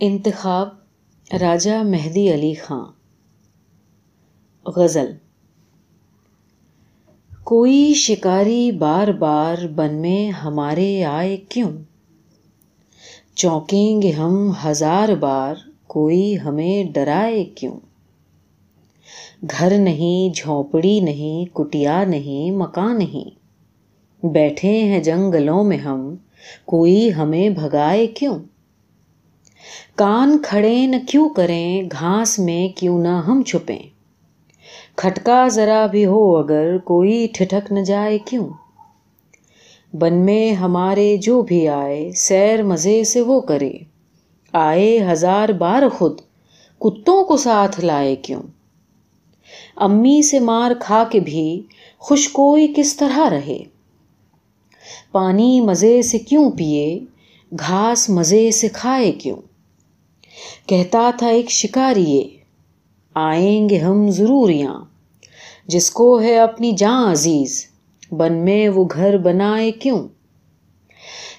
انتخاب راجہ مہدی علی خاں غزل۔ کوئی شکاری بار بار بن میں ہمارے آئے کیوں؟ چونکیں گے ہم ہزار بار کوئی ہمیں ڈرائے کیوں؟ گھر نہیں، جھونپڑی نہیں، کٹیا نہیں مکان نہیں۔ بیٹھے ہیں جنگلوں میں ہم، کوئی ہمیں بھگائے کیوں؟ کان کھڑے نہ کیوں کریں، گھاس میں کیوں نہ ہم چھپیں۔ کھٹکا ذرا بھی ہو اگر کوئی ٹھٹک نہ جائے کیوں؟ بن میں ہمارے جو بھی آئے، سیر مزے سے وہ کرے۔ آئے ہزار بار خود، کتوں کو ساتھ لائے کیوں؟ امی سے مار کھا کے بھی خوش کوئی کس طرح رہے؟ پانی مزے سے کیوں پیے، گھاس مزے سے کھائے کیوں؟ کہتا تھا ایک شکاری آئیں گے ہم ضرور یہاں۔ جس کو ہے اپنی جاں عزیز، بن میں وہ گھر بنائے کیوں؟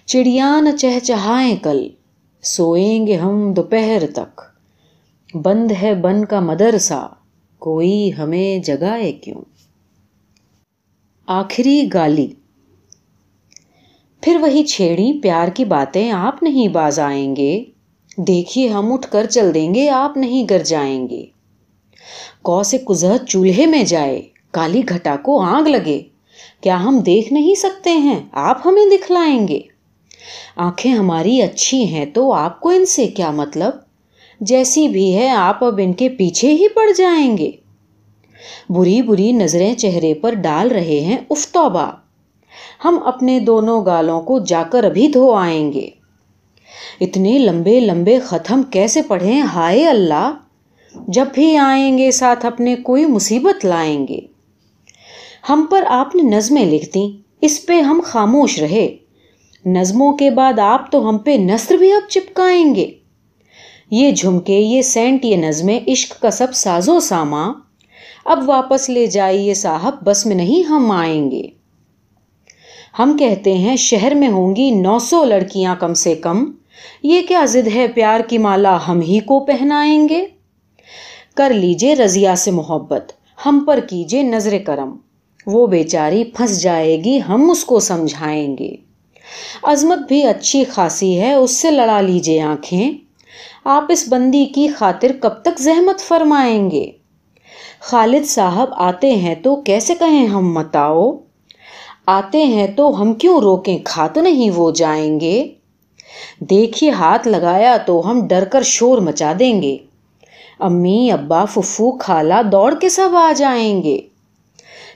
چڑیا نہ چہچہائیں کل، سوئیں گے ہم دوپہر تک۔ بند ہے بن کا مدرسہ، کوئی ہمیں جگائے کیوں؟ آخری گالی۔ پھر وہی چھیڑی پیار کی باتیں آپ نہیں باز آئیں گے۔ دیکھیے ہم اٹھ کر چل دیں گے، آپ نہیں گر جائیں گے۔ کو سے کزہت چولہے میں جائے، کالی گھٹا کو آگ لگے۔ کیا ہم دیکھ نہیں سکتے ہیں؟ آپ ہمیں دکھلائیں گے۔ آنکھیں ہماری اچھی ہیں تو آپ کو ان سے کیا مطلب؟ جیسی بھی ہے، آپ اب ان کے پیچھے ہی پڑ جائیں گے۔ بری بری نظریں چہرے پر ڈال رہے ہیں افتوبا ہم اپنے دونوں گالوں کو جا کر ابھی دھو آئیں گے۔ اتنے لمبے لمبے ختم کیسے پڑھیں؟ ہائے اللہ! جب بھی آئیں گے ساتھ اپنے، کوئی مصیبت لائیں گے۔ ہم پر آپ نے نظمیں لکھ دیں، اس پہ ہم خاموش رہے۔ نظموں کے بعد آپ تو ہم پہ نثر بھی اب چپکائیں گے۔ یہ جھمکے، یہ سینٹ، یہ نظمیں، عشق کا سب سازو ساما۔ اب واپس لے جائیے صاحب، بس میں نہیں ہم آئیں گے۔ ہم کہتے ہیں شہر میں ہوں گی نو سو لڑکیاں کم سے کم۔ یہ کیا ضد ہے پیار کی مالا ہم ہی کو پہنائیں گے؟ کر لیجے رضیا سے محبت، ہم پر کیجے نظر کرم۔ وہ بیچاری پھنس جائے گی، ہم اس کو سمجھائیں گے۔ عظمت بھی اچھی خاصی ہے، اس سے لڑا لیجے آنکھیں۔ آپ اس بندی کی خاطر کب تک زحمت فرمائیں گے؟ خالد صاحب آتے ہیں تو کیسے کہیں ہم متاؤ؟ آتے ہیں تو ہم کیوں روکیں، کھات نہیں وہ جائیں گے؟ دیکھیے ہاتھ لگایا تو ہم ڈر کر شور مچا دیں گے۔ امی، ابا، ففو کھالا دوڑ کے سب آ جائیں گے۔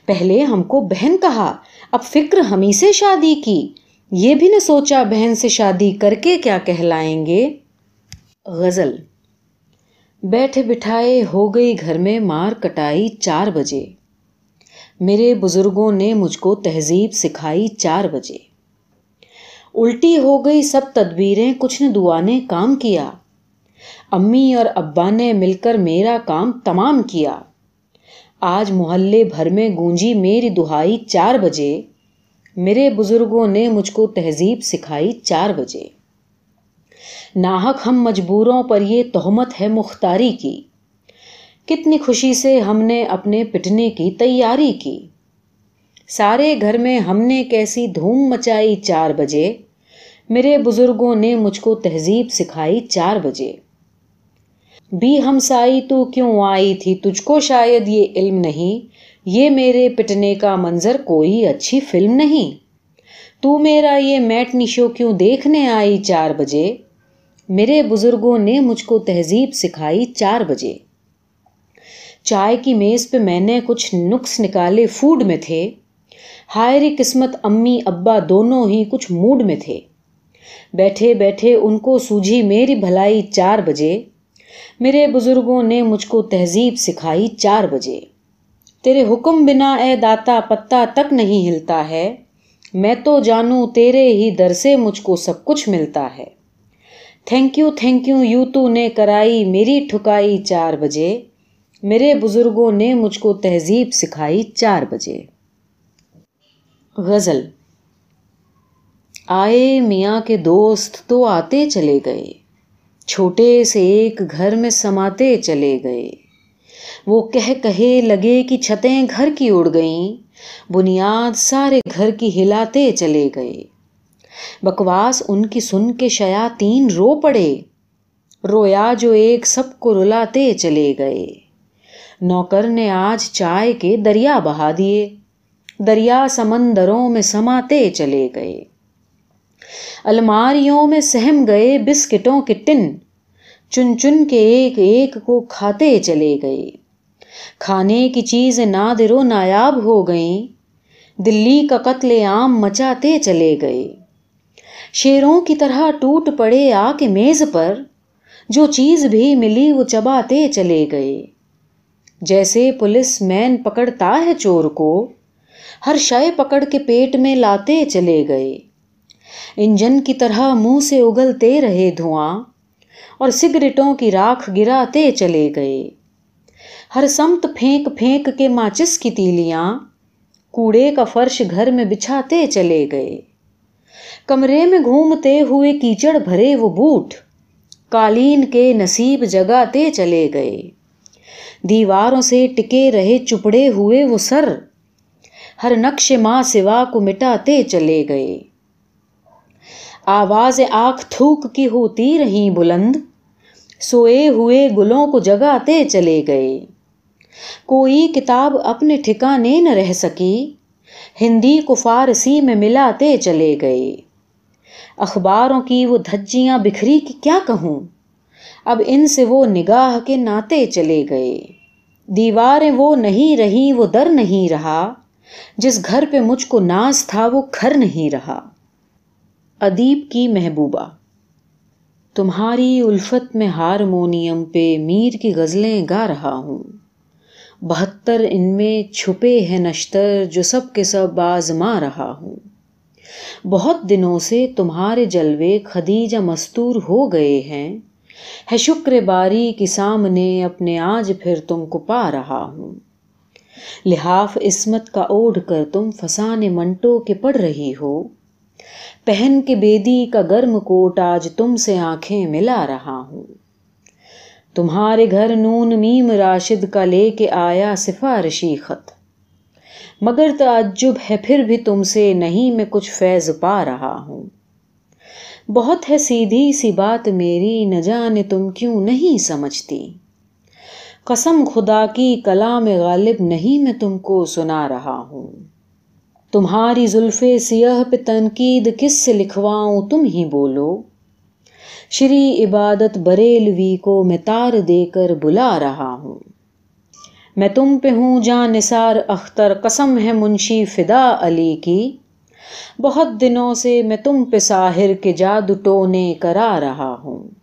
پہلے ہم کو بہن کہا، اب فکر ہمیں سے شادی کی۔ یہ بھی نہ سوچا بہن سے شادی کر کے کیا کہلائیں گے۔ غزل۔ بیٹھے بٹھائے ہو گئی گھر میں مار کٹائی چار بجے۔ میرے بزرگوں نے مجھ کو تہذیب سکھائی چار بجے۔ الٹی ہو گئی سب تدبیریں، کچھ نے دعا نے کام کیا۔ امی اور ابا نے مل کر میرا کام تمام کیا۔ آج محلے بھر میں گونجی میری دہائی چار بجے۔ میرے بزرگوں نے مجھ کو تہذیب سکھائی چار بجے۔ ناحق ہم مجبوروں پر یہ تہمت ہے مختاری کی۔ کتنی خوشی سے ہم نے اپنے پٹنے کی تیاری کی۔ سارے گھر میں ہم نے کیسی دھوم مچائی چار بجے؟ میرے بزرگوں نے مجھ کو تہذیب سکھائی چار بجے۔ بھی ہم سائی تو کیوں آئی تھی؟ تجھ کو شاید یہ علم نہیں۔ یہ میرے پٹنے کا منظر کوئی اچھی فلم نہیں۔ تو میرا یہ میٹ نشو کیوں دیکھنے آئی چار بجے؟ میرے بزرگوں نے مجھ کو تہذیب سکھائی چار بجے۔ چائے کی میز پہ میں نے کچھ نقص نکالے فوڈ میں تھے۔ ہائری قسمت امی ابا دونوں ہی کچھ موڈ میں تھے۔ بیٹھے بیٹھے ان کو سوجھی میری بھلائی چار بجے، میرے بزرگوں نے مجھ کو تہذیب سکھائی چار بجے۔ تیرے حکم بنا اے داتا پتا تک نہیں ہلتا ہے، میں تو جانوں تیرے ہی در سے مجھ کو سب کچھ ملتا ہے۔ Thank you thank you you تو نے کرائی میری ٹھکائی چار بجے، میرے بزرگوں نے مجھ کو تہذیب سکھائی چار بجے۔ غزل۔ آئے میاں کے دوست تو آتے چلے گئے، چھوٹے سے ایک گھر میں سماتے چلے گئے۔ وہ کہہ کہے لگے کہ چھتیں گھر کی اڑ گئیں، بنیاد سارے گھر کی ہلاتے چلے گئے۔ بکواس ان کی سن کے شیاطین رو پڑے، رویا جو ایک سب کو رلاتے چلے گئے۔ نوکر نے آج چائے کے دریا بہا دیے۔ دریا سمندروں میں سماتے چلے گئے۔ الماریوں میں سہم گئے بسکٹوں کے ٹن۔ چن چن کے ایک ایک کو کھاتے چلے گئے۔ کھانے کی چیز نادر و نایاب ہو گئیں۔ دلی کا قتل عام مچاتے چلے گئے۔ شیروں کی طرح ٹوٹ پڑے آ کے میز پر۔ جو چیز بھی ملی وہ چباتے چلے گئے۔ جیسے پولیس مین پکڑتا ہے چور کو۔ ہر شے پکڑ کے پیٹ میں لاتے چلے گئے۔ انجن کی طرح منہ سے اگلتے رہے دھواں اور سگریٹوں کی راکھ گراتے چلے گئے۔ ہر سمت پھینک پھینک کے ماچس کی تیلیاں کوڑے کا فرش گھر میں بچھاتے چلے گئے۔ کمرے میں گھومتے ہوئے کیچڑ بھرے وہ بوٹ قالین کے نصیب جگاتے چلے گئے۔ دیواروں سے ٹکے رہے چپڑے ہوئے وہ سر ہر نقش ماں سوا کو مٹاتے چلے گئے۔ آواز آنکھ تھوک کی ہوتی رہیں بلند، سوئے ہوئے گلوں کو جگاتے چلے گئے۔ کوئی کتاب اپنے ٹھکانے نہ رہ سکی، ہندی کو فارسی میں ملاتے چلے گئے۔ اخباروں کی وہ دھجیاں بکھری کی کیا کہوں؟ اب ان سے وہ نگاہ کے ناتے چلے گئے۔ دیواریں وہ نہیں رہی، وہ در نہیں رہا۔ جس گھر پہ مجھ کو ناز تھا وہ گھر نہیں رہا۔ ادیب کی محبوبہ، تمہاری الفت میں ہارمونیم پہ میر کی غزلیں گا رہا ہوں۔ بہتر ان میں چھپے ہیں نشتر جو سب کے سب آزما رہا ہوں۔ بہت دنوں سے تمہارے جلوے خدیجہ مستور ہو گئے ہیں۔ ہے شکر باری کے سامنے اپنے آج پھر تم کو پا رہا ہوں۔ لحاف عصمت کا اوڑھ کر تم فسان منٹو کے پڑ رہی ہو۔ پہن کے بیدی کا گرم کوٹ آج تم سے آنکھیں ملا رہا ہوں۔ تمہارے گھر نون میم راشد کا لے کے آیا سفارشی خط۔ مگر تعجب ہے پھر بھی تم سے نہیں میں کچھ فیض پا رہا ہوں۔ بہت ہے سیدھی سی بات میری، نہ جانے تم کیوں نہیں سمجھتی۔ قسم خدا کی، کلام غالب نہیں میں تم کو سنا رہا ہوں۔ تمہاری زلف سیاہ پہ تنقید کس سے لکھواؤں تم ہی بولو۔ شری عبادت بریلوی کو میں تار دے کر بلا رہا ہوں۔ میں تم پہ ہوں جان نثار اختر، قسم ہے منشی فدا علی کی۔ بہت دنوں سے میں تم پہ ساحر کے جادو ٹونے کرا رہا ہوں۔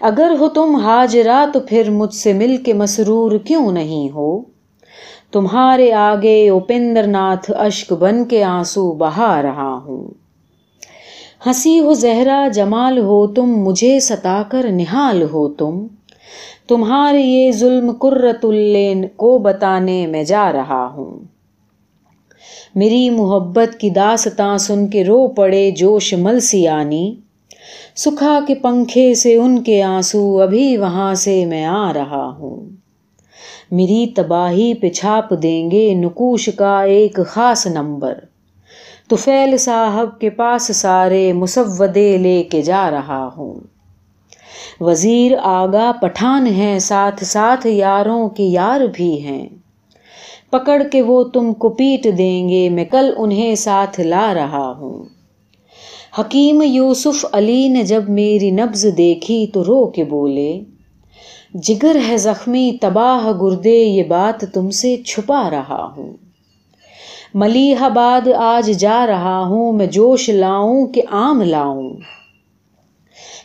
اگر ہو تم حاجرہ تو پھر مجھ سے مل کے مسرور کیوں نہیں ہو؟ تمہارے آگے اوپندر ناتھ اشک بن کے آنسو بہا رہا ہوں۔ ہنسی ہو زہرا جمال ہو تم، مجھے ستا کر نہال ہو تم۔ تمہارے یہ ظلم کرت الین کو بتانے میں جا رہا ہوں۔ میری محبت کی داستاں سن کے رو پڑے جوش ملسیانی۔ سکھا کے پنکھے سے ان کے آنسو ابھی وہاں سے میں آ رہا ہوں۔ میری تباہی پہ چھاپ دیں گے نکوش کا ایک خاص نمبر۔ تو فیل صاحب کے پاس سارے مسودے لے کے جا رہا ہوں۔ وزیر آگا پٹھان ہیں، ساتھ ساتھ یاروں کے یار بھی ہیں۔ پکڑ کے وہ تم کو پیٹ دیں گے، میں کل انہیں ساتھ لا رہا ہوں۔ حکیم یوسف علی نے جب میری نبز دیکھی تو رو کے بولے، جگر ہے زخمی، تباہ گردے، یہ بات تم سے چھپا رہا ہوں۔ ملیح آباد آج جا رہا ہوں، میں جوش لاؤں کہ آم لاؤں۔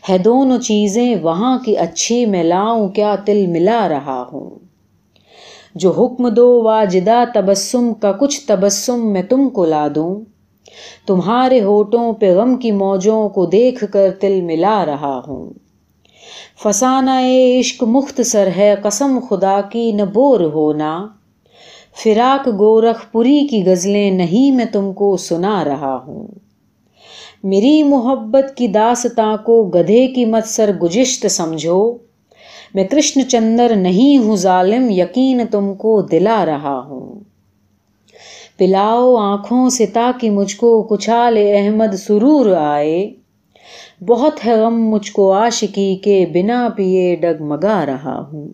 ہے دونوں چیزیں وہاں کی اچھی، میں لاؤں کیا تل ملا رہا ہوں۔ جو حکم دو واجدہ تبسم، کا کچھ تبسم میں تم کو لا دوں۔ تمہارے ہوٹوں پہ غم کی موجوں کو دیکھ کر تل ملا رہا ہوں۔ فسانہ عشق مختصر ہے، قسم خدا کی نہ بور ہونا۔ فراق گورکھ پوری کی غزلیں نہیں میں تم کو سنا رہا ہوں۔ میری محبت کی داستاں کو گدھے کی مت سر گجشت سمجھو۔ میں کرشن چندر نہیں ہوں ظالم، یقین تم کو دلا رہا ہوں۔ پلاؤ آنکھوں سے تاکہ مجھ کو کچھال احمد سرور آئے۔ بہت ہے غم مجھ کو عاشقی کے بنا پیے ڈگمگا رہا ہوں۔